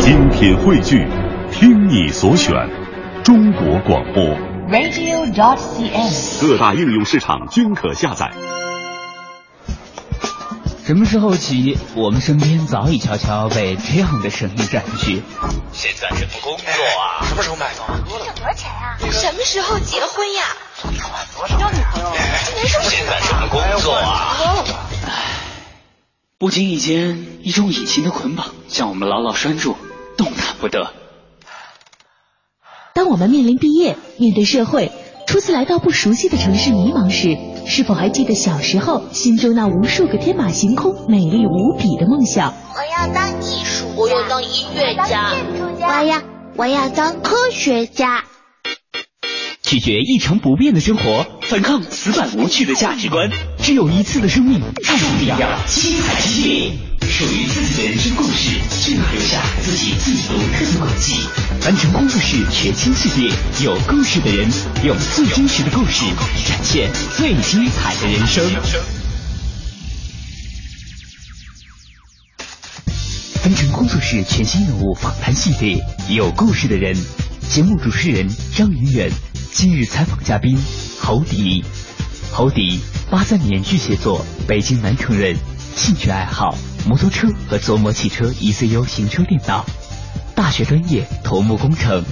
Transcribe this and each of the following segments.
精品汇聚，听你所选，中国广播。radio.dot.cn，。各大应用市场均可下载。什么时候起，我们身边早已悄悄被这样的声音占据？现在什么工作啊？什么时候买房？挣多少钱呀？什么时候结婚呀？交女朋友？今年是不是？现在什么工作啊？不经意间，一种隐形的捆绑将我们牢牢拴住，动弹不得。当我们面临毕业，面对社会，初次来到不熟悉的城市迷茫时，是否还记得小时候心中那无数个天马行空、美丽无比的梦想？我要当艺术家，我要当音乐家，我要我要当科学家。拒绝一成不变的生活，反抗死板无趣的价值观。只有一次的生命，爱上不一样，七彩之夜，属于自己的人生故事，就要留下自己最独特的轨迹。凡尘工作室全新系列，有故事的人，用最真实的故事，展现最精彩的人生。凡尘工作室全新人物访谈系列，有故事的人，节目主持人张云远。今日采访嘉宾侯迪，侯迪八三年巨蟹座，北京南城人，兴趣爱好摩托车和琢磨汽车 ECU 行车电脑，大学专业土木工程，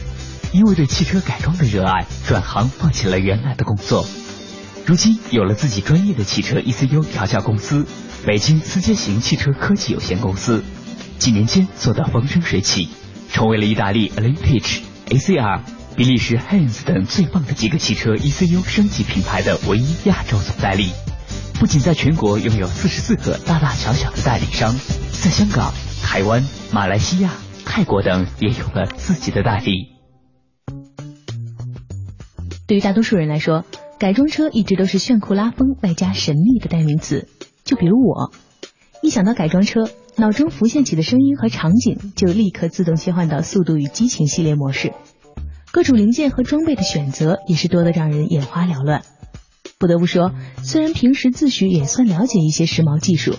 因为对汽车改装的热爱，转行放弃了原来的工作，如今有了自己专业的汽车 ECU 调教公司——北京思捷行汽车科技有限公司，几年间做得风生水起，成为了意大利 Olympic ACR。比利时 Hans 等最棒的几个汽车 ECU 升级品牌的唯一亚洲总代理，不仅在全国拥有四十四个大大小小的代理商，在香港、台湾、马来西亚、泰国等也有了自己的代理。对于大多数人来说，改装车一直都是炫酷拉风外加神秘的代名词。就比如我，一想到改装车，脑中浮现起的声音和场景就立刻自动切换到《速度与激情》系列模式。各种零件和装备的选择也是多得让人眼花缭乱。不得不说，虽然平时自诩也算了解一些时髦技术，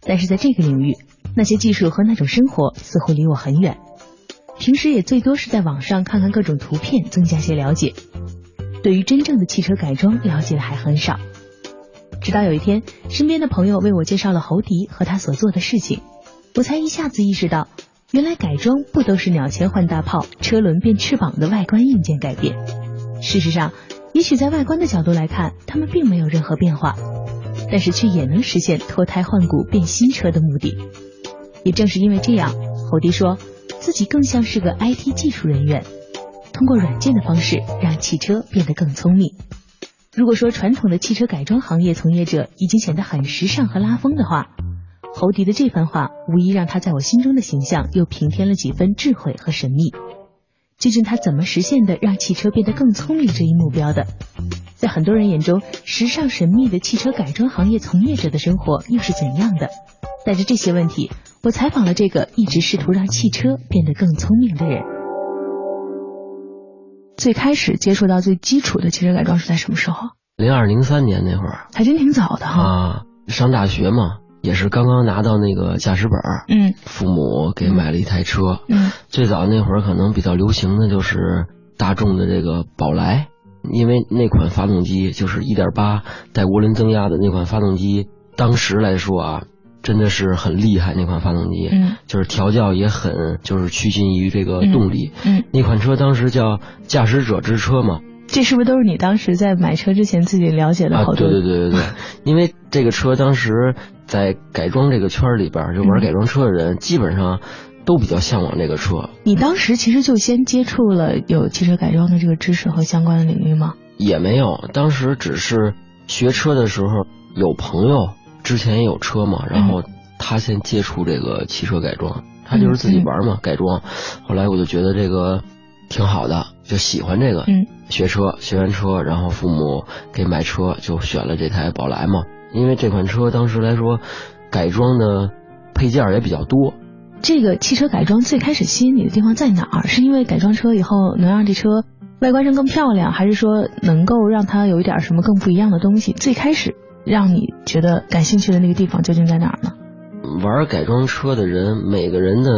但是在这个领域，那些技术和那种生活似乎离我很远。平时也最多是在网上看看各种图片，增加些了解。对于真正的汽车改装，了解的还很少。直到有一天，身边的朋友为我介绍了侯迪和他所做的事情，我才一下子意识到。原来改装不都是鸟前换大炮、车轮变翅膀的外观硬件改变？事实上，也许在外观的角度来看，它们并没有任何变化，但是却也能实现脱胎换骨变新车的目的。也正是因为这样，侯迪说自己更像是个 IT 技术人员，通过软件的方式让汽车变得更聪明。如果说传统的汽车改装行业从业者已经显得很时尚和拉风的话，侯迪的这番话，无疑让他在我心中的形象又平添了几分智慧和神秘。究竟他怎么实现的让汽车变得更聪明这一目标的？在很多人眼中，时尚神秘的汽车改装行业从业者的生活又是怎样的？带着这些问题，我采访了这个一直试图让汽车变得更聪明的人。最开始接触到最基础的汽车改装是在什么时候？零二零三年那会儿，还真挺早的哈。啊，上大学嘛。也是刚刚拿到那个驾驶本，嗯，父母给买了一台车，嗯，最早那会儿可能比较流行的就是大众的这个宝来，因为那款发动机就是一点八带涡轮增压的那款发动机，当时来说啊，真的是很厉害那款发动机，嗯，就是调教也很就是趋近于这个动力，嗯，那款车当时叫驾驶者之车嘛。这是不是都是你当时在买车之前自己了解的好多？啊、对对对对对，因为这个车当时在改装这个圈里边，就玩改装车的人、嗯、基本上都比较向往这个车。你当时其实就先接触了有汽车改装的这个知识和相关的领域吗？也没有，当时只是学车的时候有朋友之前也有车嘛，然后他先接触这个汽车改装，他就是自己玩嘛、嗯、改装。后来我就觉得这个挺好的，就喜欢这个。嗯。学车，学完车，然后父母给买车，就选了这台宝来嘛。因为这款车当时来说，改装的配件也比较多。这个汽车改装最开始吸引你的地方在哪儿？是因为改装车以后能让这车外观上更漂亮，还是说能够让它有一点什么更不一样的东西？最开始让你觉得感兴趣的那个地方究竟在哪儿呢？玩改装车的人，每个人的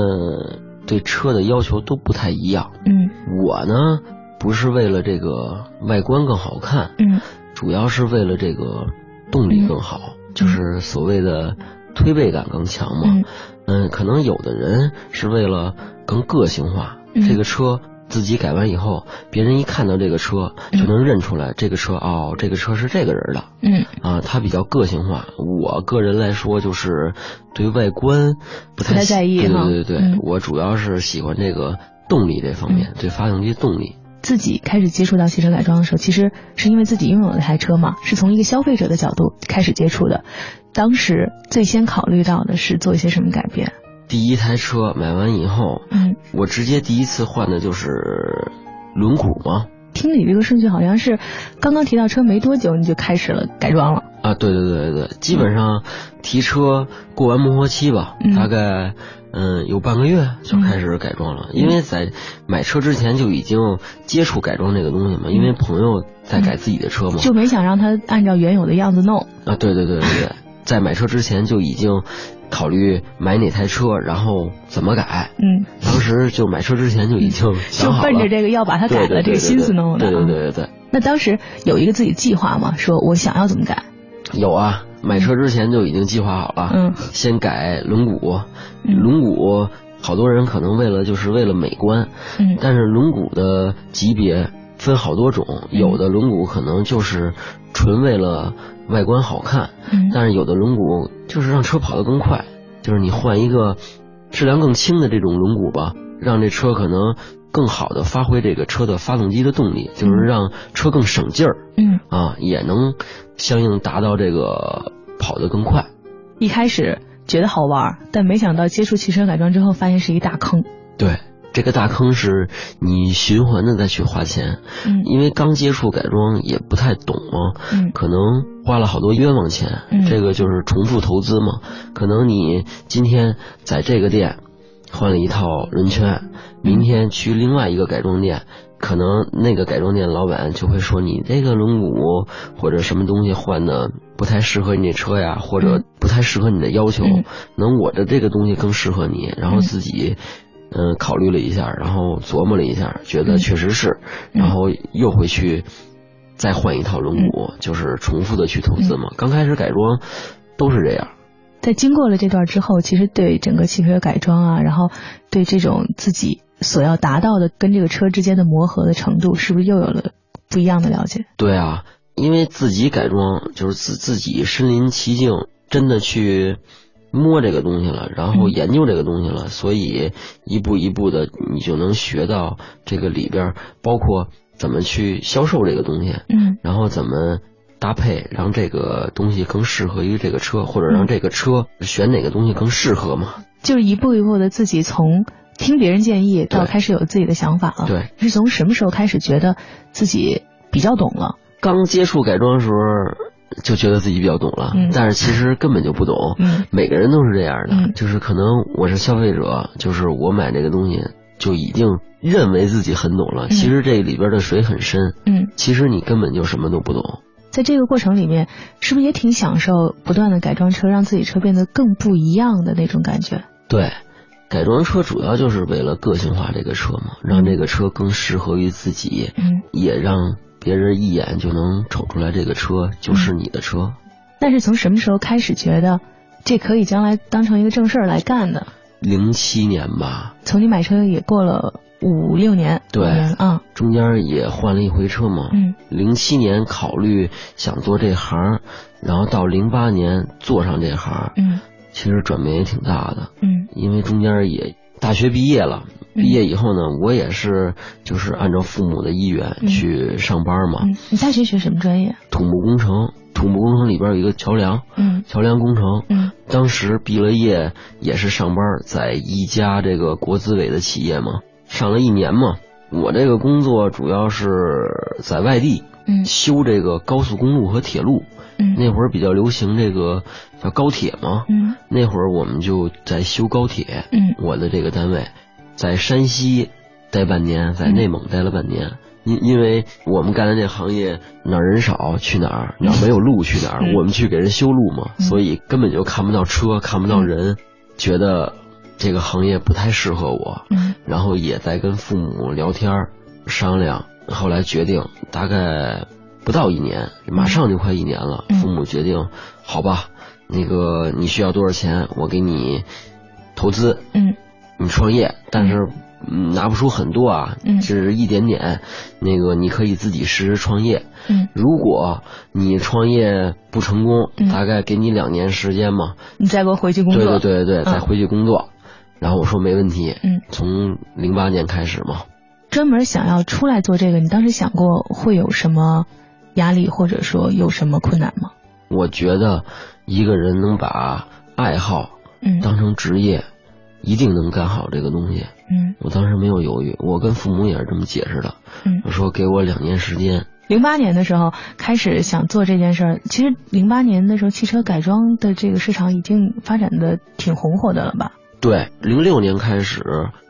对车的要求都不太一样。嗯我呢，不是为了这个外观更好看，嗯主要是为了这个动力更好，就是所谓的推背感更强嘛。嗯。嗯，可能有的人是为了更个性化，嗯。这个车自己改完以后，别人一看到这个车就能认出来，这个车哦，这个车是这个人的。嗯。啊，它比较个性化。我个人来说，就是对外观不太不太在意对对对对，嗯。我主要是喜欢这个动力这方面，对发动机动力。自己开始接触到汽车改装的时候，其实是因为自己拥有了台车嘛，是从一个消费者的角度开始接触的。当时最先考虑到的是做一些什么改变？第一台车买完以后，嗯，我直接第一次换的就是轮毂嘛。听你这个顺序好像是刚刚提到车没多久你就开始了改装了。啊，对对对对对，基本上提车过完磨合期吧，嗯大概嗯有半个月就开始改装了。因为在买车之前就已经接触改装这个东西嘛，因为朋友在改自己的车嘛。就没想让他按照原有的样子弄。啊，对对对对对，在买车之前就已经考虑买哪台车，然后怎么改。嗯，当时就买车之前就已经就想好了，奔着这个要把它改对对对了这个心思弄的。对对啊对对对。那当时有一个自己计划吗？说我想要怎么改？有啊，买车之前就已经计划好了。嗯。先改轮毂，嗯。轮毂好多人可能为了就是为了美观，嗯。但是轮毂的级别分好多种，嗯。有的轮毂可能就是纯为了外观好看，嗯。但是有的轮毂就是让车跑得更快，就是你换一个质量更轻的这种轮毂吧，让这车可能更好的发挥这个车的发动机的动力，就是让车更省劲儿嗯，啊，也能相应达到这个跑得更快。一开始觉得好玩儿，但没想到接触汽车改装之后，发现是一大坑。对，这个大坑是你循环的再去花钱，嗯因为刚接触改装也不太懂嘛，嗯可能花了好多冤枉钱，嗯这个就是重复投资嘛。可能你今天在这个店换了一套轮圈，明天去另外一个改装店。可能那个改装店老板就会说你这个轮毂或者什么东西换的不太适合你这车呀，或者嗯不太适合你的要求。嗯能我的这个东西更适合你，然后自己嗯、呃考虑了一下，然后琢磨了一下，觉得嗯确实是，嗯然后又回去再换一套轮毂，就是重复的去投资嘛。刚开始改装都是这样。在经过了这段之后，其实对整个汽车改装啊，然后对这种自己所要达到的跟这个车之间的磨合的程度，是不是又有了不一样的了解？对啊，因为自己改装就是自自己身临其境，真的去摸这个东西了，然后嗯研究这个东西了，所以一步一步的你就能学到这个里边儿，包括怎么去销售这个东西，嗯然后怎么搭配，让这个东西更适合于这个车，或者让这个车选哪个东西更适合嘛。就是一步一步的自己从听别人建议到开始有自己的想法了。对，是从什么时候开始觉得自己比较懂了？刚接触改装的时候就觉得自己比较懂了，嗯但是其实根本就不懂。嗯每个人都是这样的，嗯就是可能我是消费者，就是我买这个东西就已经认为自己很懂了，嗯其实这里边的水很深，嗯，其实你根本就什么都不懂。在这个过程里面，是不是也挺享受不断的改装车，让自己车变得更不一样的那种感觉？对，改装车主要就是为了个性化这个车嘛，让这个车更适合于自己，嗯，也让别人一眼就能瞅出来这个车就是你的车。那是从什么时候开始觉得这可以将来当成一个正事儿来干的？零七年吧，从你买车也过了五六年，对。五年啊，中间也换了一回车嘛。嗯。零七年考虑想做这行，然后到零八年做上这行，嗯。其实转变也挺大的，嗯。因为中间也大学毕业了，嗯。毕业以后呢，我也是就是按照父母的意愿嗯。去上班嘛，嗯，你大学学什么专业？土木工程，土木工程里边有一个桥梁，嗯。桥梁工程，嗯。当时毕了业也是上班在一家这个国资委的企业嘛，上了一年嘛。我这个工作主要是在外地嗯修这个高速公路和铁路，嗯那会儿比较流行这个叫高铁嘛，嗯那会儿我们就在修高铁。嗯我的这个单位在山西待半年，在内蒙待了半年。因因为我们干的这行业哪儿人少去哪儿，哪儿没有路去哪儿，嗯我们去给人修路嘛，嗯所以根本就看不到车，看不到人，觉得这个行业不太适合我，嗯然后也在跟父母聊天儿商量，后来决定大概不到一年，马上就快一年了，嗯父母决定，好吧，那个你需要多少钱，我给你投资，嗯你创业，但是。嗯，拿不出很多啊，嗯只是一点点。那个你可以自己试试创业。嗯，如果你创业不成功，嗯大概给你两年时间嘛。你再给我回去工作。对对对对，嗯再回去工作。然后我说没问题。嗯，从零八年开始嘛。专门想要出来做这个，你当时想过会有什么压力，或者说有什么困难吗？我觉得一个人能把爱好嗯当成职业，一定能干好这个东西。嗯我当时没有犹豫，我跟父母也是这么解释的。嗯。我说给我两年时间。零八年的时候开始想做这件事儿，其实零八年的时候汽车改装的这个市场已经发展的挺红火的了吧？对，零六年开始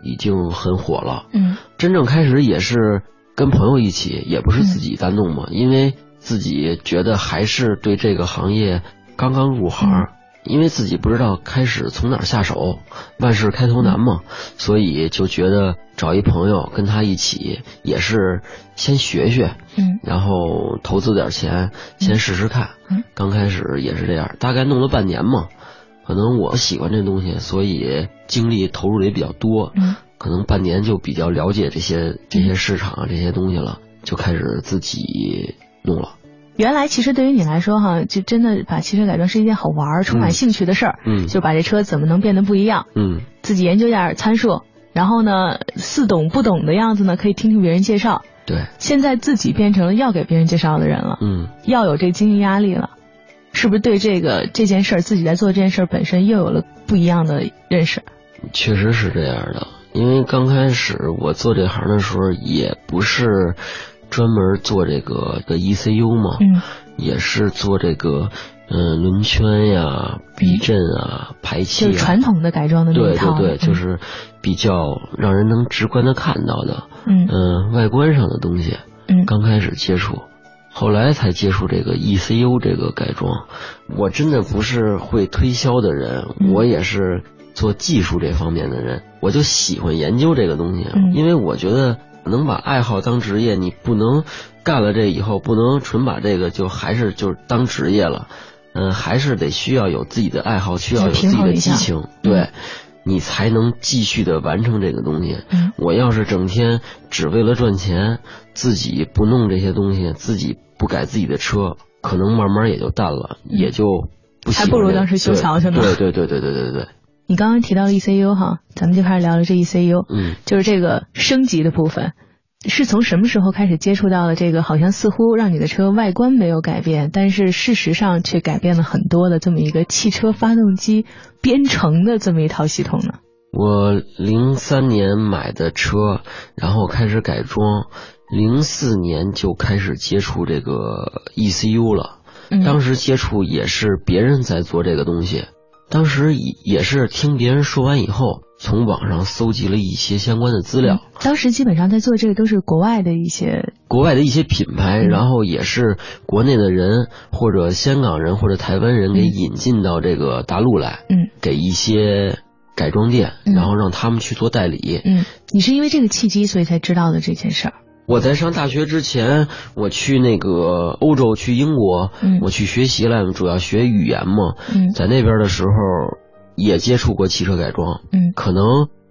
已经很火了。嗯真正开始也是跟朋友一起，也不是自己单弄嘛，嗯因为自己觉得还是对这个行业刚刚入行，嗯因为自己不知道开始从哪儿下手，万事开头难嘛，所以就觉得找一朋友跟他一起，也是先学学，嗯然后投资点钱，先试试看。嗯刚开始也是这样，大概弄了半年嘛。可能我喜欢这东西，所以精力投入的也比较多。嗯可能半年就比较了解这些这些市场啊这些东西了，就开始自己弄了。原来其实对于你来说哈，就真的把汽车改装是一件好玩、充满兴趣的事儿。嗯就把这车怎么能变得不一样，嗯自己研究点儿参数，然后呢，似懂不懂的样子呢，可以听听别人介绍。对，现在自己变成了要给别人介绍的人了，嗯，要有这经济压力了，是不是对这个这件事儿，自己在做这件事儿本身又有了不一样的认识？确实是这样的。因为刚开始我做这行的时候，也不是专门做这个的 ECU 嘛，嗯也是做这个嗯、呃轮圈呀、避震啊、排气啊，就是传统的改装的那套。对对，就是比较让人能直观的看到的，嗯嗯、外观上的东西。嗯刚开始接触，后来才接触这个 ECU 这个改装。我真的不是会推销的人，嗯。我也是做技术这方面的人，我就喜欢研究这个东西，嗯。因为我觉得能把爱好当职业，你不能干了这以后不能纯把这个就还是就是当职业了，嗯，还是得需要有自己的爱好，需要有自己的激情，对。你才能继续的完成这个东西。嗯。我要是整天只为了赚钱，自己不弄这些东西，自己不改自己的车，可能慢慢也就淡了，也就不还不如当时修桥去呢。对对对对对对对,你刚刚提到了 ECU 哈，咱们就开始聊聊这 ECU，嗯，就是这个升级的部分，是从什么时候开始接触到了这个好像似乎让你的车外观没有改变，但是事实上却改变了很多的这么一个汽车发动机编程的这么一套系统呢？我零三年买的车，然后开始改装，零四年就开始接触这个 ECU 了。嗯。当时接触也是别人在做这个东西，当时也也是听别人说完以后，从网上搜集了一些相关的资料，当时基本上在做这个都是国外的一些，国外的一些品牌，嗯。然后也是国内的人或者香港人或者台湾人给引进到这个大陆来，嗯。给一些改装店，嗯。然后让他们去做代理。嗯，你是因为这个契机所以才知道的这件事儿。我在上大学之前，我去那个欧洲，去英国，嗯。我去学习了，主要学语言嘛。嗯。在那边的时候，也接触过汽车改装，嗯。可能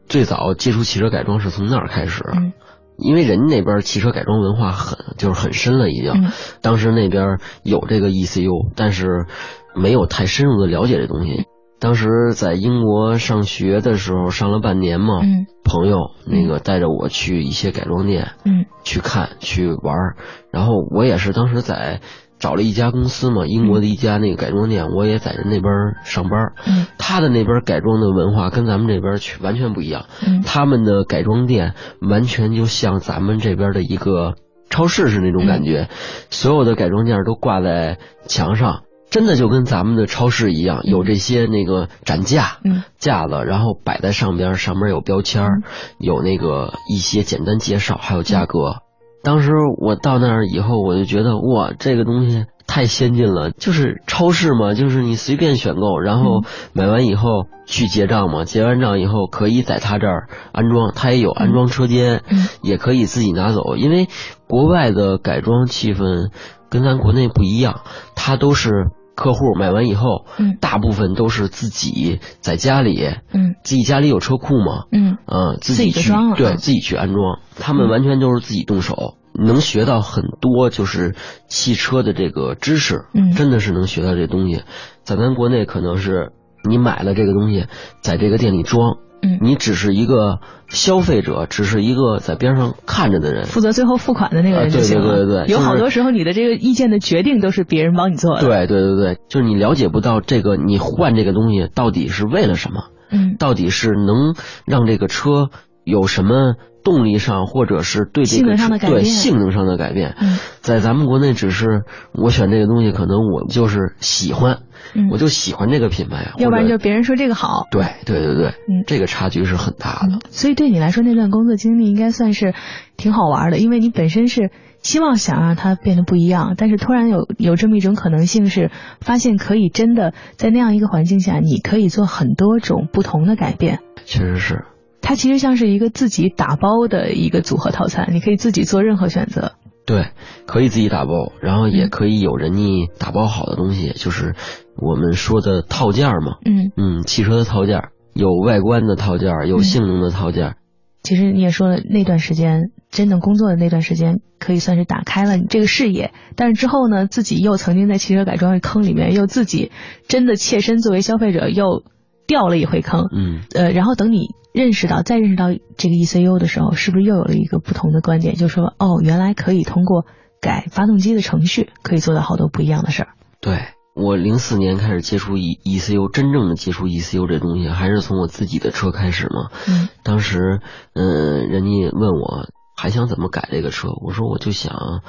最早接触汽车改装是从那儿开始，嗯。因为人家那边汽车改装文化很就是很深了，已经。嗯。当时那边有这个 ECU，但是没有太深入的了解这东西。当时在英国上学的时候，上了半年嘛，嗯。朋友那个带着我去一些改装店，嗯。去看去玩儿，然后我也是当时在找了一家公司嘛，英国的一家那个改装店，我也在人那边上班他的那边改装的文化跟咱们这边去完全不一样，嗯。他们的改装店完全就像咱们这边的一个超市是那种感觉，所有的改装件都挂在墙上。真的就跟咱们的超市一样，有这些那个展架，嗯。架子，然后摆在上边，上面有标签儿，有那个一些简单介绍，还有价格。当时我到那儿以后，我就觉得哇，这个东西太先进了，就是超市嘛，就是你随便选购，然后买完以后去结账嘛，结完账以后可以在他这儿安装，他也有安装车间，嗯。也可以自己拿走，因为国外的改装气氛跟咱国内不一样，它都是客户买完以后，嗯。大部分都是自己在家里，嗯。自己家里有车库嘛，嗯。嗯，自自己己去对自己去安装，他们完全都是自己动手，能学到很多就是汽车的这个知识，嗯。真的是能学到这东西。在咱国内可能是你买了这个东西，在这个店里装，嗯，你只是一个消费者，只是一个在边上看着的人。负责最后付款的那个人就行了。啊对对对对有好多时候你的这个意见的决定都是别人帮你做的。，对对对对，就是你了解不到这个，你换这个东西到底是为了什么？嗯到底是能让这个车有什么动力上，或者是对这性能个对上的改变性能上的改变？嗯在咱们国内，只是我选这个东西，可能我就是喜欢，嗯，我就喜欢这个品牌，要不然就别人说这个好。对对对对，嗯这个差距是很大的。嗯，所以对你来说，那段工作经历应该算是挺好玩的，因为你本身是希望想让它变得不一样，但是突然有有这么一种可能性是，发现可以真的在那样一个环境下，你可以做很多种不同的改变。确实是，它其实像是一个自己打包的一个组合套餐，你可以自己做任何选择。对，可以自己打包，然后也嗯可以有人家打包好的东西，就是我们说的套件嘛。嗯，嗯，汽车的套件有外观的套件，有嗯性能的套件。其实你也说了，那段时间真正工作的那段时间，可以算是打开了你这个视野。但是之后呢，自己又曾经在汽车改装的坑里面，又自己真的切身作为消费者又掉了一回坑。嗯，呃，然后等你认识到，再认识到这个 ECU 的时候，是不是又有了一个不同的观点？就是说，哦，原来可以通过改发动机的程序，可以做到好多不一样的事儿。对。我零四年开始接触 E ECU，真正的接触 ECU 这东西，还是从我自己的车开始嘛。嗯当时，嗯、人家问我还想怎么改这个车，我说我就想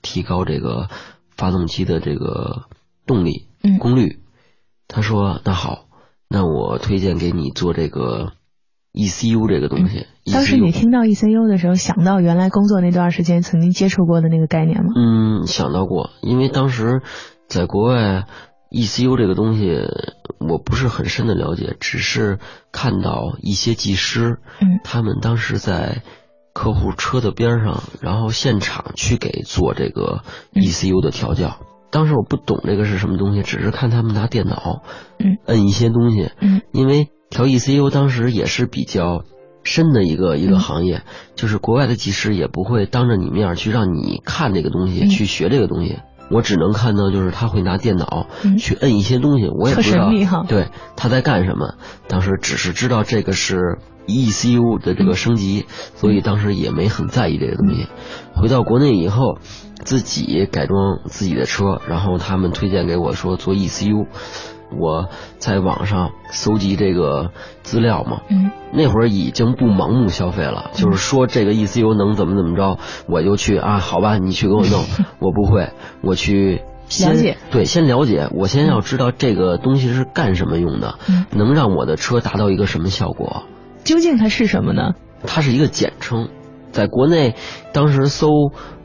提高这个发动机的这个动力嗯功率。他说那好，那我推荐给你做这个 ECU 这个东西。嗯当时你听到 ECU 的时候，想到原来工作那段时间曾经接触过的那个概念吗？嗯，想到过，因为当时在国外，ECU 这个东西我不是很深的了解，只是看到一些技师，嗯他们当时在客户车的边上，然后现场去给做这个嗯 ECU 的调教。当时我不懂这个是什么东西，只是看他们拿电脑，嗯，摁一些东西，嗯因为调 ECU 当时也是比较深的一个一个嗯行业，就是国外的技师也不会当着你面去让你看这个东西，嗯去学这个东西。我只能看到就是他会拿电脑嗯去摁一些东西，我也不知道对他在干什么。当时只是知道这个是 ECU 的这个升级，所以当时也没很在意这个东西。回到国内以后，自己改装自己的车，然后他们推荐给我说做 ECU，我在网上搜集这个资料嘛。嗯那会儿已经不盲目消费了，就是说这个 ECU 能怎么怎么着，我就去啊，好吧，你去给我弄，我不会，我去先了解对，先了解，我先要知道这个东西是干什么用的，嗯能让我的车达到一个什么效果，究竟它是什么呢？它是一个简称。在国内，当时搜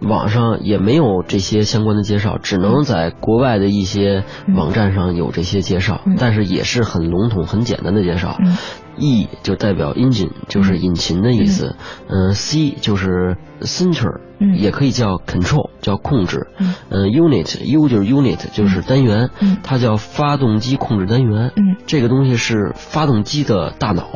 网上也没有这些相关的介绍，只能在国外的一些网站上有这些介绍，嗯但是也是很笼统、很简单的介绍。嗯 E 就代表 engine，就是引擎的意思。嗯、c 就是 center，、嗯也可以叫 control，叫控制。嗯嗯、unit，U 就是 unit，就是单元，嗯它叫发动机控制单元。嗯这个东西是发动机的大脑。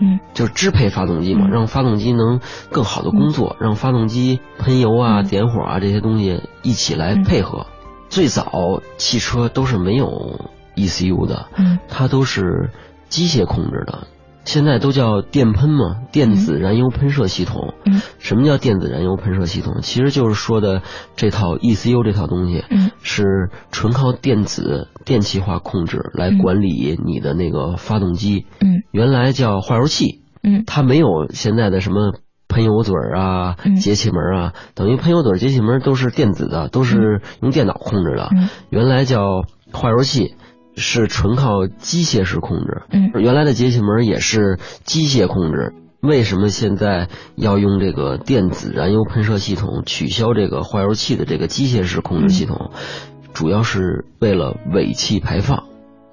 嗯。就是支配发动机嘛，嗯。让发动机能更好的工作，让发动机喷油啊、嗯。点火啊这些东西一起来配合。最早汽车都是没有 ECU 的，嗯。它都是机械控制的。现在都叫电喷嘛，电子燃油喷射系统。嗯。什么叫电子燃油喷射系统？其实就是说的这套 ECU 这套东西，嗯。是纯靠电子电气化控制来嗯管理你的那个发动机。嗯。原来叫化油器，嗯。它没有现在的什么喷油嘴儿啊嗯、节气门啊，等于喷油嘴儿、节气门都是电子的，都是用电脑控制的。嗯。原来叫化油器，是纯靠机械式控制。嗯原来的节气门也是机械控制。为什么现在要用这个电子燃油喷射系统，取消这个化油器的这个机械式控制系统？主要是为了尾气排放。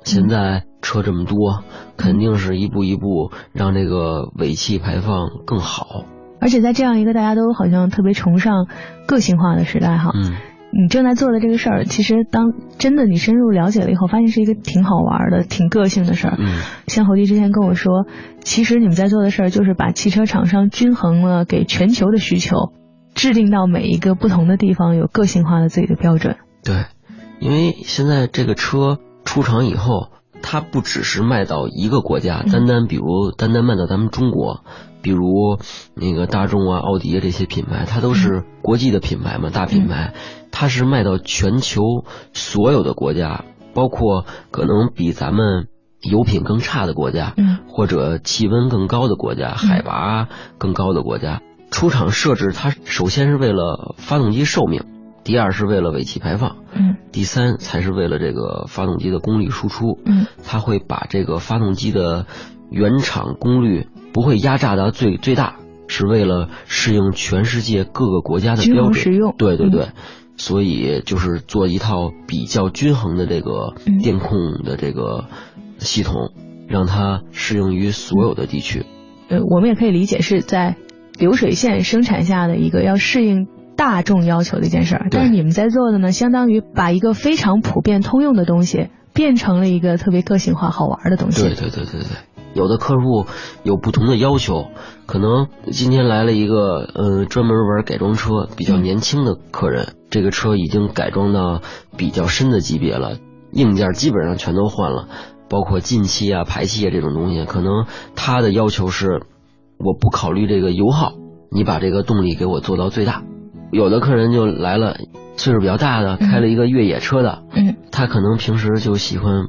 现在车这么多，肯定是一步一步让这个尾气排放更好。而且在这样一个大家都好像特别崇尚个性化的时代，哈，嗯，你正在做的这个事儿，其实当真的你深入了解了以后，发现是一个挺好玩的、挺个性的事儿。嗯，像侯迪之前跟我说，其实你们在做的事儿就是把汽车厂商均衡了给全球的需求，制定到每一个不同的地方有个性化的自己的标准。对，因为现在这个车出厂以后，它不只是卖到一个国家，单单比如单单卖到咱们中国。比如那个大众啊、奥迪啊这些品牌，它都是国际的品牌嘛，大品牌，它是卖到全球所有的国家，包括可能比咱们油品更差的国家，嗯，或者气温更高的国家、海拔更高的国家，出厂设置它首先是为了发动机寿命，第二是为了尾气排放，嗯，第三才是为了这个发动机的功率输出，嗯，它会把这个发动机的原厂功率。不会压榨到最最大，是为了适应全世界各个国家的标准。对对对，所以就是做一套比较均衡的这个电控的这个系统，让它适用于所有的地区。呃，我们也可以理解是在流水线生产下的一个要适应大众要求的一件事儿。但是你们在做的呢，相当于把一个非常普遍通用的东西变成了一个特别个性化、好玩的东西。对对对对对。有的客户有不同的要求，可能今天来了一个呃专门玩改装车比较年轻的客人，这个车已经改装到比较深的级别了，硬件基本上全都换了，包括进气啊、排气啊这种东西，可能他的要求是，我不考虑这个油耗，你把这个动力给我做到最大。有的客人就来了，岁数比较大的，开了一个越野车的，嗯，他可能平时就喜欢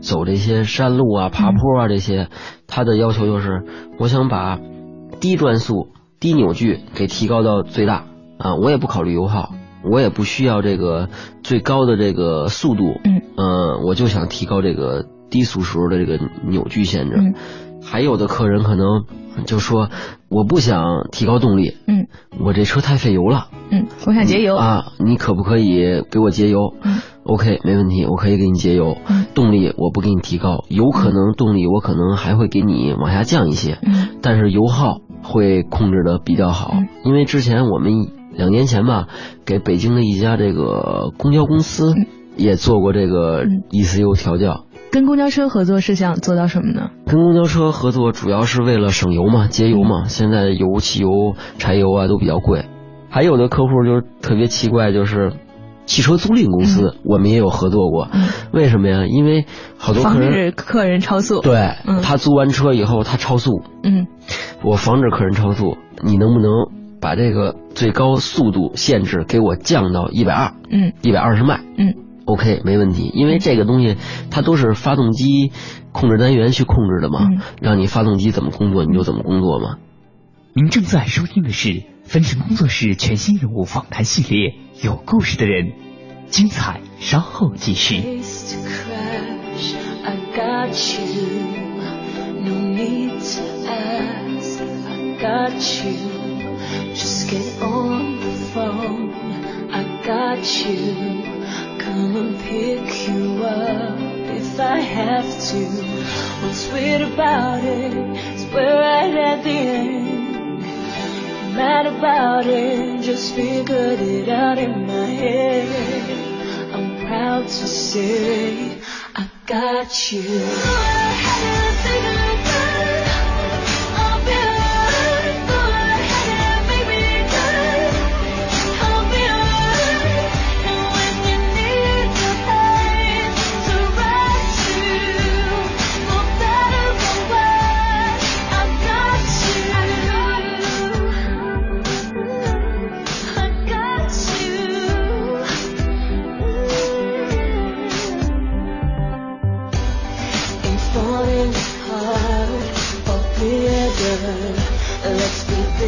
走这些山路啊、爬坡啊这些，他的要求就是，我想把低转速、低扭矩给提高到最大。啊，我也不考虑油耗，我也不需要这个最高的这个速度，嗯，呃，我就想提高这个低速时候的这个扭矩限制。嗯，还有的客人可能就说。我不想提高动力，嗯，我这车太费油了，嗯，我想节油。啊，你可不可以给我节油？嗯，OK，没问题，我可以给你节油，嗯，动力我不给你提高，有可能动力我可能还会给你往下降一些，嗯，但是油耗会控制的比较好，因为之前我们两年前吧，给北京的一家这个公交公司也做过这个 ECU 调教。跟公交车合作是想做到什么呢？跟公交车合作主要是为了省油嘛，节油嘛。现在油、汽油、柴油啊都比较贵。还有的客户就是特别奇怪，就是汽车租赁公司，我们也有合作过。为什么呀？因为好多客人客人超速。对，他租完车以后他超速。嗯，我防止客人超速，你能不能把这个最高速度限制给我降到一百二？嗯，一百二十迈。嗯。OK，没问题，因为这个东西它都是发动机控制单元去控制的嘛，让你发动机怎么工作你就怎么工作嘛。您正在收听的是分成工作室全新人物访谈系列《有故事的人》，精彩稍后继续。Come and pick you up if I have to. What's weird about it is we're right at the end. Mad about it, just figured it out in my head. I'm proud to say I got you.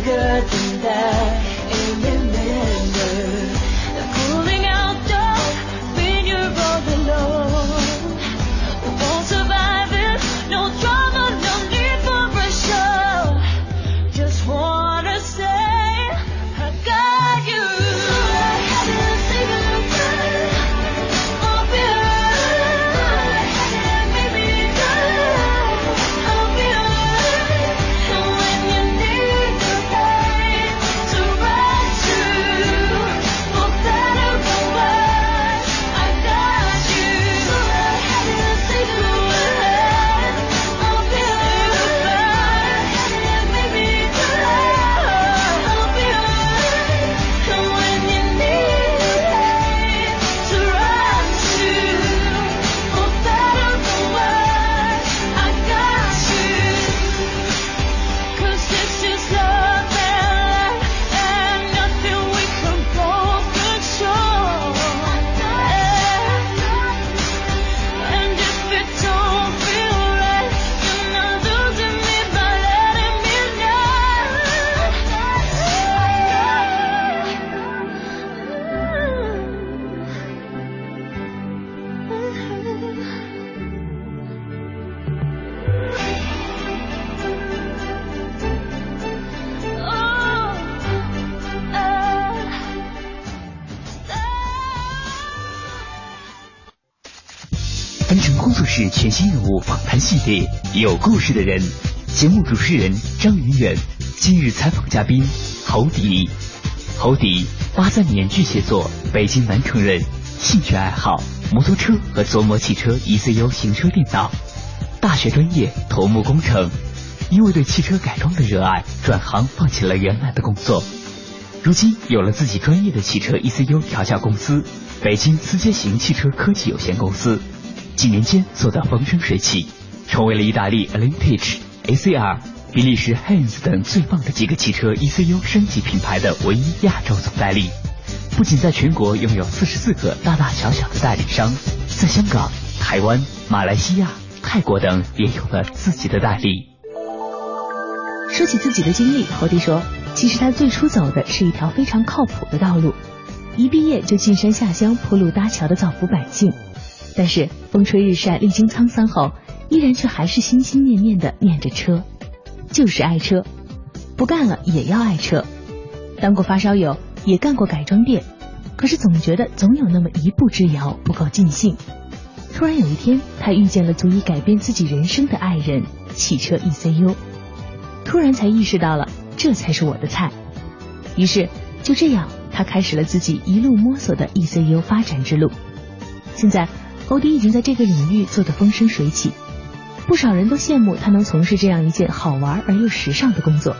Good than that. 全新人物访谈系列，有故事的人。节目主持人张云远，今日采访嘉宾侯迪。侯迪，八三年巨蟹座，北京南城人，兴趣爱好摩托车和琢磨汽车 ECU 行车电脑。大学专业土木工程，因为对汽车改装的热爱，转行放弃了原来的工作。如今有了自己专业的汽车 ECU 调教公司——北京思捷型汽车科技有限公司，几年间做到风生水起，成为了意大利 a l i n t a g e、ACR、比利时 Hanes 等最棒的几个汽车 ECU 升级品牌的唯一亚洲总代理。不仅在全国拥有四十四个大大小小的代理商，在香港、台湾、马来西亚、泰国等也有了自己的代理。说起自己的经历，侯迪说。其实他最初走的是一条非常靠谱的道路，一毕业就进山下乡铺路搭桥的造福百姓。但是风吹日晒历经沧桑后，依然却还是心心念念的念着车，就是爱车，不干了也要爱车。当过发烧友，也干过改装店，可是总觉得总有那么一步之遥不够尽兴。突然有一天，他遇见了足以改变自己人生的爱人——汽车 ECU，突然才意识到了。这才是我的菜。于是就这样，他开始了自己一路摸索的 ECU 发展之路。现在，欧迪已经在这个领域做得风生水起，不少人都羡慕他能从事这样一件好玩而又时尚的工作。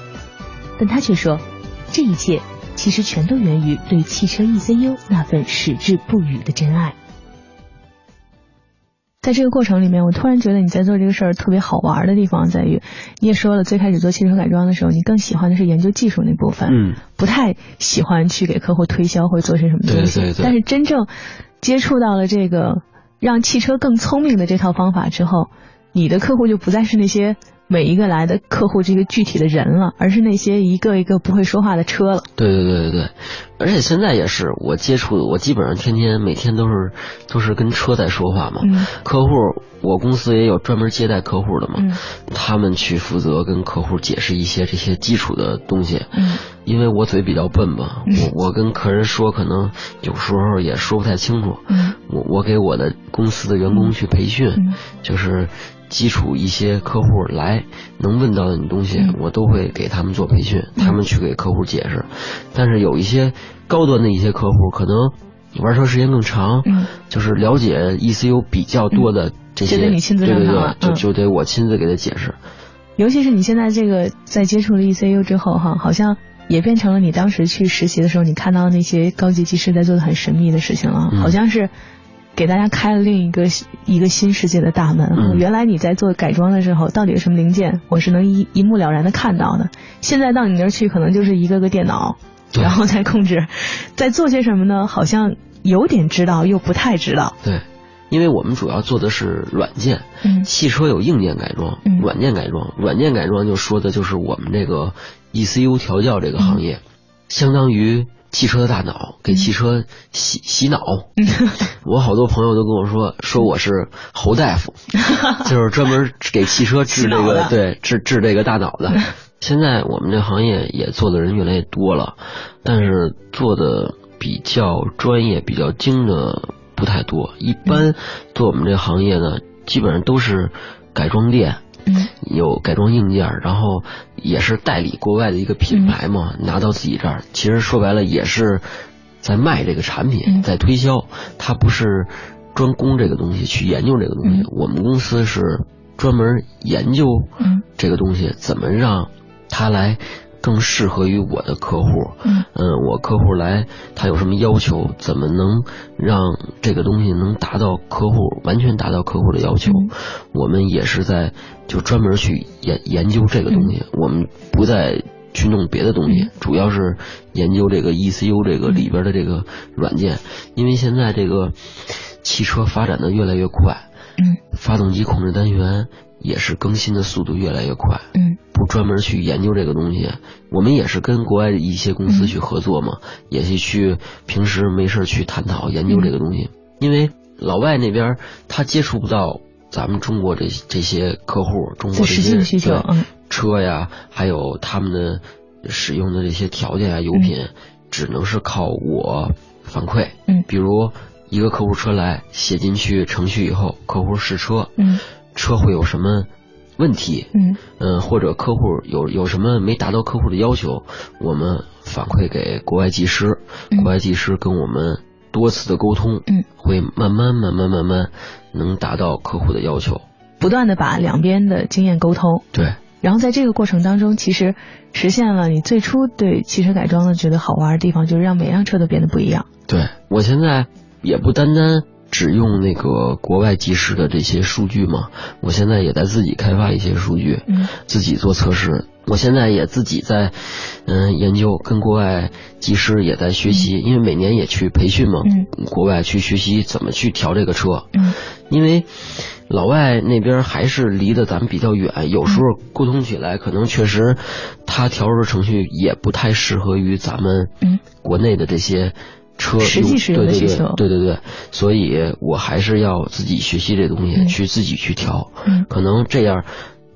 但他却说，这一切其实全都源于对汽车 ECU 那份矢志不渝的真爱。在这个过程里面，我突然觉得你在做这个事儿特别好玩的地方在于，你也说了，最开始做汽车改装的时候，你更喜欢的是研究技术那部分，嗯，不太喜欢去给客户推销或者做些什么东西。对对对。但是真正接触到了这个让汽车更聪明的这套方法之后，你的客户就不再是那些。每一个来的客户，这个具体的人了，而是那些一个一个不会说话的车了。对对对对对，而且现在也是我接触的，我基本上天天每天都是都是跟车在说话嘛。嗯。客户，我公司也有专门接待客户的嘛。嗯。他们去负责跟客户解释一些这些基础的东西。嗯。因为我嘴比较笨嘛，我我跟客人说，可能有时候也说不太清楚。嗯。我我给我的公司的员工去培训，就是。基础一些客户来能问到的你东西，我都会给他们做培训，他们去给客户解释。但是有一些高端的一些客户，可能玩车时间更长，就是了解 ECU 比较多的这些，就得你亲自对对对，就就得我亲自给他解释。尤其是你现在这个在接触了 ECU 之后，哈，好像也变成了你当时去实习的时候，你看到那些高级技师在做的很神秘的事情了，好像是。给大家开了另一个一个新世界的大门。原来你在做改装的时候，到底是什么零件，我是能一一目了然的看到的。现在到你那儿去，可能就是一个个电脑，然后再控制，在做些什么呢？好像有点知道，又不太知道。对，因为我们主要做的是软件，嗯汽车有硬件改装，软件改装，软件改装就说的就是我们这个 ECU 调教这个行业，相当于。汽车的大脑给汽车洗洗脑，我好多朋友都跟我说说我是侯大夫，就是专门给汽车治这个对治治这个大脑的。现在我们这行业也做的人越来越多了，但是做的比较专业、比较精的不太多。一般做我们这行业呢，基本上都是改装店。有改装硬件，然后也是代理国外的一个品牌嘛，拿到自己这儿，其实说白了也是在卖这个产品，在推销。他不是专攻这个东西，去研究这个东西。我们公司是专门研究这个东西，怎么让它来。更适合于我的客户，嗯，我客户来，他有什么要求？怎么能让这个东西能达到客户完全达到客户的要求？我们也是在就专门去研研究这个东西，我们不再去弄别的东西，主要是研究这个 ECU 这个里边的这个软件，因为现在这个汽车发展的越来越快，嗯，发动机控制单元也是更新的速度越来越快，嗯。不专门去研究这个东西，我们也是跟国外的一些公司去合作嘛，也是去平时没事去探讨研究这个东西。因为老外那边他接触不到咱们中国这这些客户，中国这些需求，车呀，还有他们的使用的这些条件啊，油品，只能是靠我反馈。嗯，比如一个客户车来写进去程序以后，客户试车，嗯车会有什么问题？嗯嗯，或者客户有有什么没达到客户的要求，我们反馈给国外技师，嗯国外技师跟我们多次的沟通，嗯，会慢慢慢慢慢慢能达到客户的要求。不断的把两边的经验沟通，对，然后在这个过程当中，其实实现了你最初对汽车改装的觉得好玩的地方，就是让每辆车都变得不一样。对我现在也不单单只用那个国外技师的这些数据嘛，我现在也在自己开发一些数据，嗯。自己做测试。我现在也自己在，嗯、研究，跟国外技师也在学习，因为每年也去培训嘛，嗯。国外去学习怎么去调这个车，嗯。因为老外那边还是离得咱们比较远，有时候沟通起来可能确实他调出的程序也不太适合于咱们嗯。国内的这些车实际使用的对对对需求。对对对，所以我还是要自己学习这东西，嗯。去自己去调，嗯。可能这样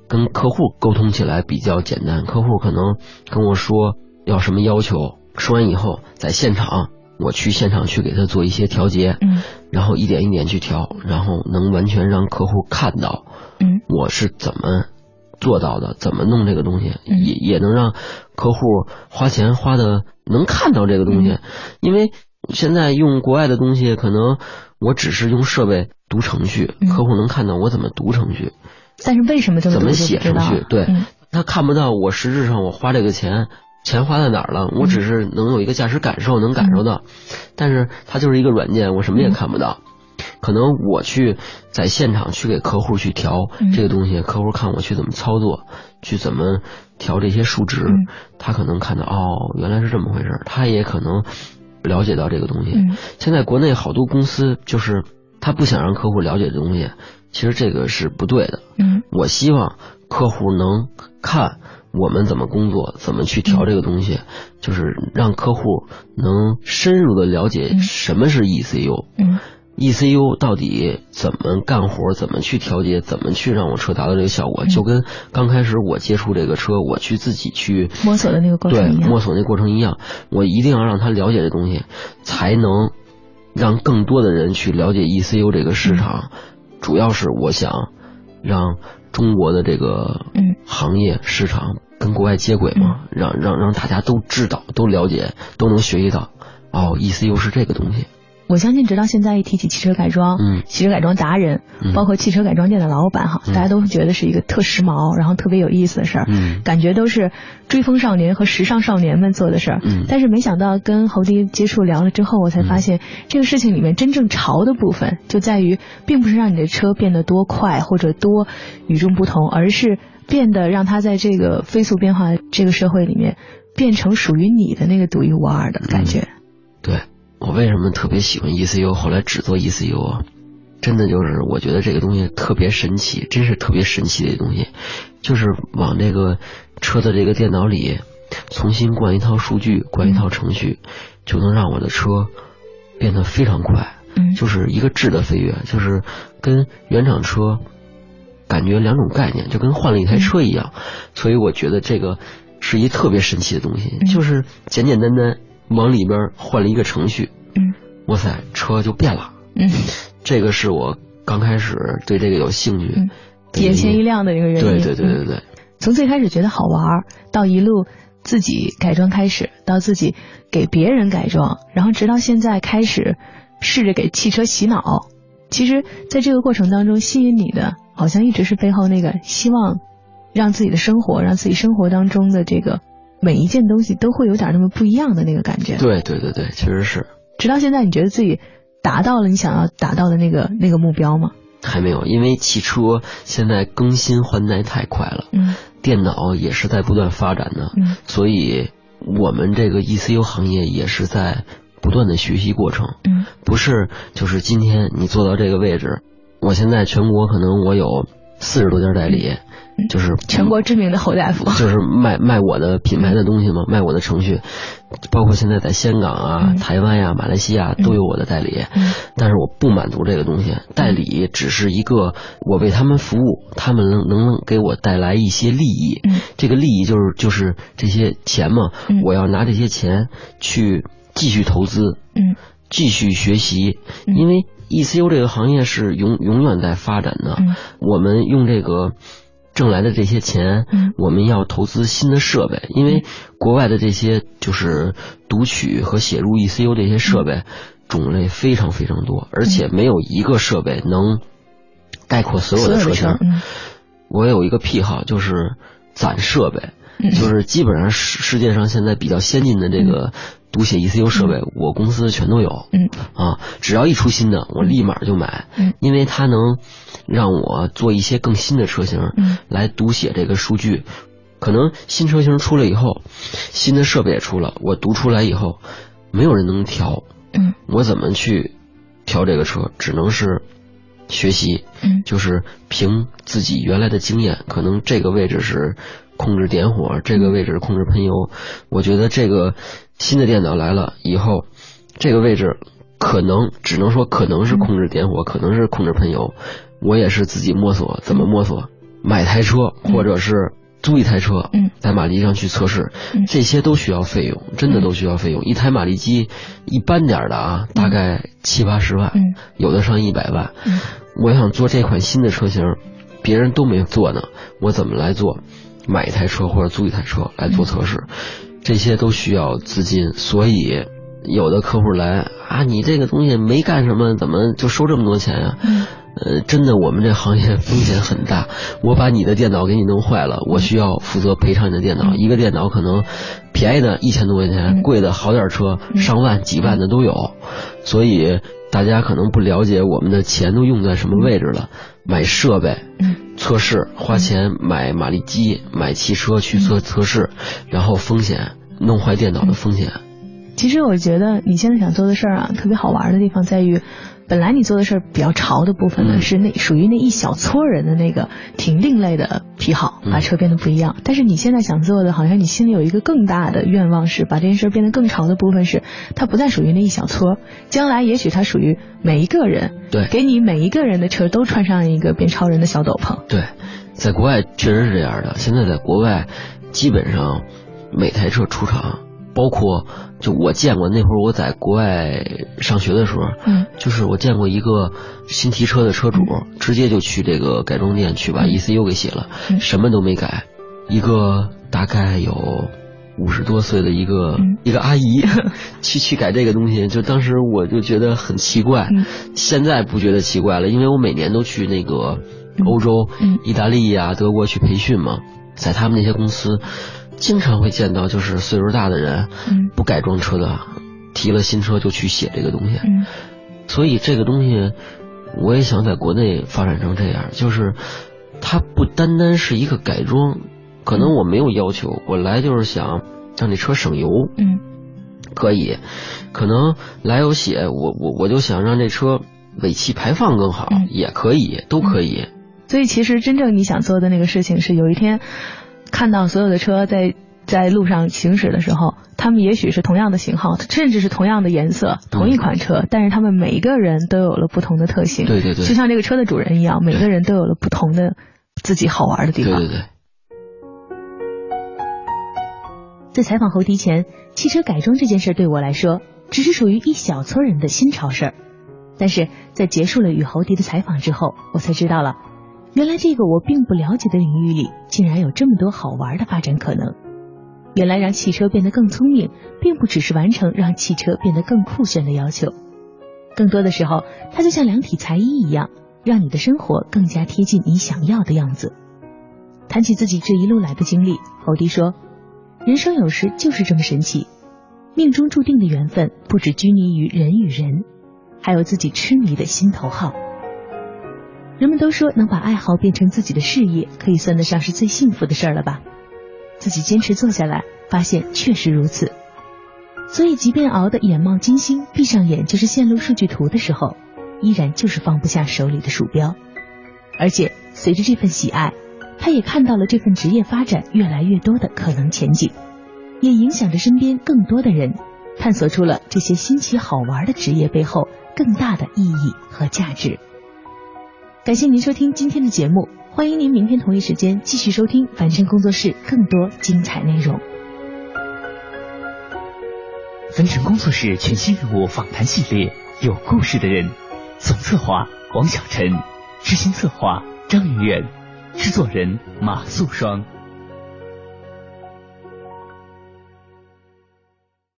跟客户沟通起来比较简单，客户可能跟我说要什么要求，说完以后在现场。我去现场去给他做一些调节，嗯。然后一点一点去调，然后能完全让客户看到嗯。我是怎么做到的，怎么弄这个东西，嗯。也也能让客户花钱花的能看到这个东西，嗯。因为现在用国外的东西，可能我只是用设备读程序，嗯。客户能看到我怎么读程序，但是为什么这么读就怎么写程序，对、嗯。他看不到我实质上我花这个钱。钱花在哪儿了？我只是能有一个驾驶感受，能感受到，但是它就是一个软件，我什么也看不到。可能我去在现场去给客户去调嗯。这个东西，客户看我去怎么操作，去怎么调这些数值，嗯。他可能看到哦，原来是这么回事儿，他也可能了解到这个东西。嗯现在国内好多公司就是他不想让客户了解这东西，其实这个是不对的。嗯我希望客户能看我们怎么工作，怎么去调这个东西，就是让客户能深入的了解嗯什么是 ECU。嗯 ECU 到底怎么干活，怎么去调节，怎么去让我车达到这个效果，嗯就跟刚开始我接触这个车，我去自己去摸索的那个过程一样摸索那过程一样，我一定要让他了解这东西，才能让更多的人去了解 ECU 这个市场。主要是我想让中国的这个嗯行业市场跟国外接轨嘛，让让让大家都知道、都了解、都能学习到。哦，ECU 是这个东西。我相信，直到现在一提起汽车改装，嗯汽车改装达人，嗯包括汽车改装店的老板哈，嗯大家都会觉得是一个特时髦，然后特别有意思的事儿，嗯感觉都是追风少年和时尚少年们做的事儿。嗯但是没想到跟侯迪接触聊了之后，我才发现、这个事情里面真正潮的部分就在于，并不是让你的车变得多快或者多与众不同，而是变得让它在这个飞速变化这个社会里面，变成属于你的那个独一无二的感觉。对我为什么特别喜欢 ECU，后来只做 ECU 啊？真的就是我觉得这个东西特别神奇，真是特别神奇的东西，就是往这个车的这个电脑里重新灌一套数据，灌一套程序，就能让我的车变得非常快，嗯。就是一个质的飞跃，就是跟原厂车感觉两种概念，就跟换了一台车一样，所以我觉得这个是一特别神奇的东西，嗯。就是简简单单往里边换了一个程序，嗯哇塞，车就变了。嗯，这个是我刚开始对这个有兴趣眼前一亮的一个原因。对对对对嗯对，从最开始觉得好玩，到一路自己改装开始，到自己给别人改装，然后直到现在开始试着给汽车洗脑。其实，在这个过程当中，吸引你的好像一直是背后那个希望让自己的生活，让自己生活当中的这个每一件东西都会有点那么不一样的那个感觉。对对对对，确实是。直到现在，你觉得自己达到了你想要达到的那个那个目标吗？还没有，因为汽车现在更新换代太快了，嗯。电脑也是在不断发展的，嗯。所以我们这个 ECU 行业也是在不断的学习过程，嗯。不是就是今天你做到这个位置，我现在全国可能我有四十多家代理，嗯就是全国知名的侯大夫。就是卖卖我的品牌的东西嘛，卖我的程序，包括现在在香港啊、嗯台湾呀、马来西亚都有我的代理，嗯但是我不满足这个东西，代理只是一个我为他们服务，他们能能能给我带来一些利益，嗯这个利益就是就是这些钱嘛，嗯我要拿这些钱去继续投资，嗯继续学习，嗯因为 ECU 这个行业是永永远在发展的。嗯我们用这个挣来的这些钱，嗯。我们要投资新的设备，因为国外的这些就是读取和写入 ECU 这些设备、嗯。种类非常非常多，而且没有一个设备能概括所有的车型。嗯。我有一个癖好，就是攒设备，嗯。就是基本上世世界上现在比较先进的这个读写 ECU 设备，我公司全都有。嗯啊，只要一出新的，我立马就买，嗯因为它能让我做一些更新的车型，嗯来读写这个数据。可能新车型出来以后，新的设备也出了，我读出来以后，没有人能调，嗯我怎么去调这个车？只能是学习，嗯就是凭自己原来的经验，可能这个位置是控制点火，这个位置是控制喷油。我觉得这个新的电脑来了以后，这个位置可能只能说可能是控制点火，可能是控制喷油。我也是自己摸索，怎么摸索？买台车或者是租一台车，嗯。在马力上去测试，嗯。这些都需要费用，真的都需要费用。一台马力机一般点儿的啊，大概七八十万，嗯。有的上一百万。嗯。我想做这款新的车型，别人都没做呢，我怎么来做？买一台车或者租一台车来做测试，这些都需要资金，所以有的客户来啊，你这个东西没干什么，怎么就收这么多钱呀、嗯呃，真的，我们这行业风险很大。我把你的电脑给你弄坏了，我需要负责赔偿你的电脑。嗯一个电脑可能便宜的一千多块钱，嗯贵的好点车嗯上万、几万的都有。所以大家可能不了解我们的钱都用在什么位置了。买设备、嗯测试，花钱买马力机、买汽车去测测试，然后风险弄坏电脑的风险。其实我觉得你现在想做的事儿啊，特别好玩的地方在于，本来你做的事儿比较潮的部分呢，嗯是那属于那一小撮人的那个挺另类的癖好，嗯把车变得不一样。但是你现在想做的，好像你心里有一个更大的愿望，是把这件事儿变得更潮的部分是，它不再属于那一小撮，将来也许它属于每一个人，对给你每一个人的车都穿上一个变超人的小斗篷。对，在国外确实是这样的。现在在国外，基本上每台车出厂，包括就我见过那会儿我在国外上学的时候，嗯。就是我见过一个新提车的车主，直接就去这个改装店去把嗯。ECU 给写了，嗯。什么都没改。一个大概有五十多岁的一个、嗯。一个阿姨 去去改这个东西，就当时我就觉得很奇怪，嗯。现在不觉得奇怪了，因为我每年都去那个欧洲、嗯。意大利呀、德国去培训嘛，在他们那些公司，经常会见到就是岁数大的人，嗯。不改装车的，提了新车就去写这个东西，嗯。所以这个东西，我也想在国内发展成这样，就是它不单单是一个改装，可能我没有要求，我来就是想让这车省油，嗯。可以，可能来有写，我我我就想让这车尾气排放更好，嗯。也可以，都可以。所以其实真正你想做的那个事情是，有一天看到所有的车在在路上行驶的时候，他们也许是同样的型号，甚至是同样的颜色，同一款车，但是他们每一个人都有了不同的特性。对对对就像这个车的主人一样，每个人都有了不同的自己好玩的地方。对对对，在采访侯迪前，汽车改装这件事对我来说，只是属于一小撮人的新潮事儿。但是在结束了与侯迪的采访之后，我才知道了，原来这个我并不了解的领域里，竟然有这么多好玩的发展可能。原来让汽车变得更聪明，并不只是完成让汽车变得更酷炫的要求，更多的时候，它就像量体裁衣一样，让你的生活更加贴近你想要的样子。谈起自己这一路来的经历，侯迪说。人生有时就是这么神奇，命中注定的缘分不只拘泥于人与人，还有自己痴迷的心头好。人们都说能把爱好变成自己的事业，可以算得上是最幸福的事儿了吧？自己坚持做下来，发现确实如此。所以，即便熬得眼冒金星，闭上眼就是线路数据图的时候，依然就是放不下手里的鼠标。而且，随着这份喜爱。他也看到了这份职业发展越来越多的可能前景，也影响着身边更多的人，探索出了这些新奇好玩的职业背后更大的意义和价值。感谢您收听今天的节目，欢迎您明天同一时间继续收听凡尘工作室更多精彩内容。分成工作室全新人物访谈系列，有故事的人，总策划王小晨，执行策划张云远，制作人马素双。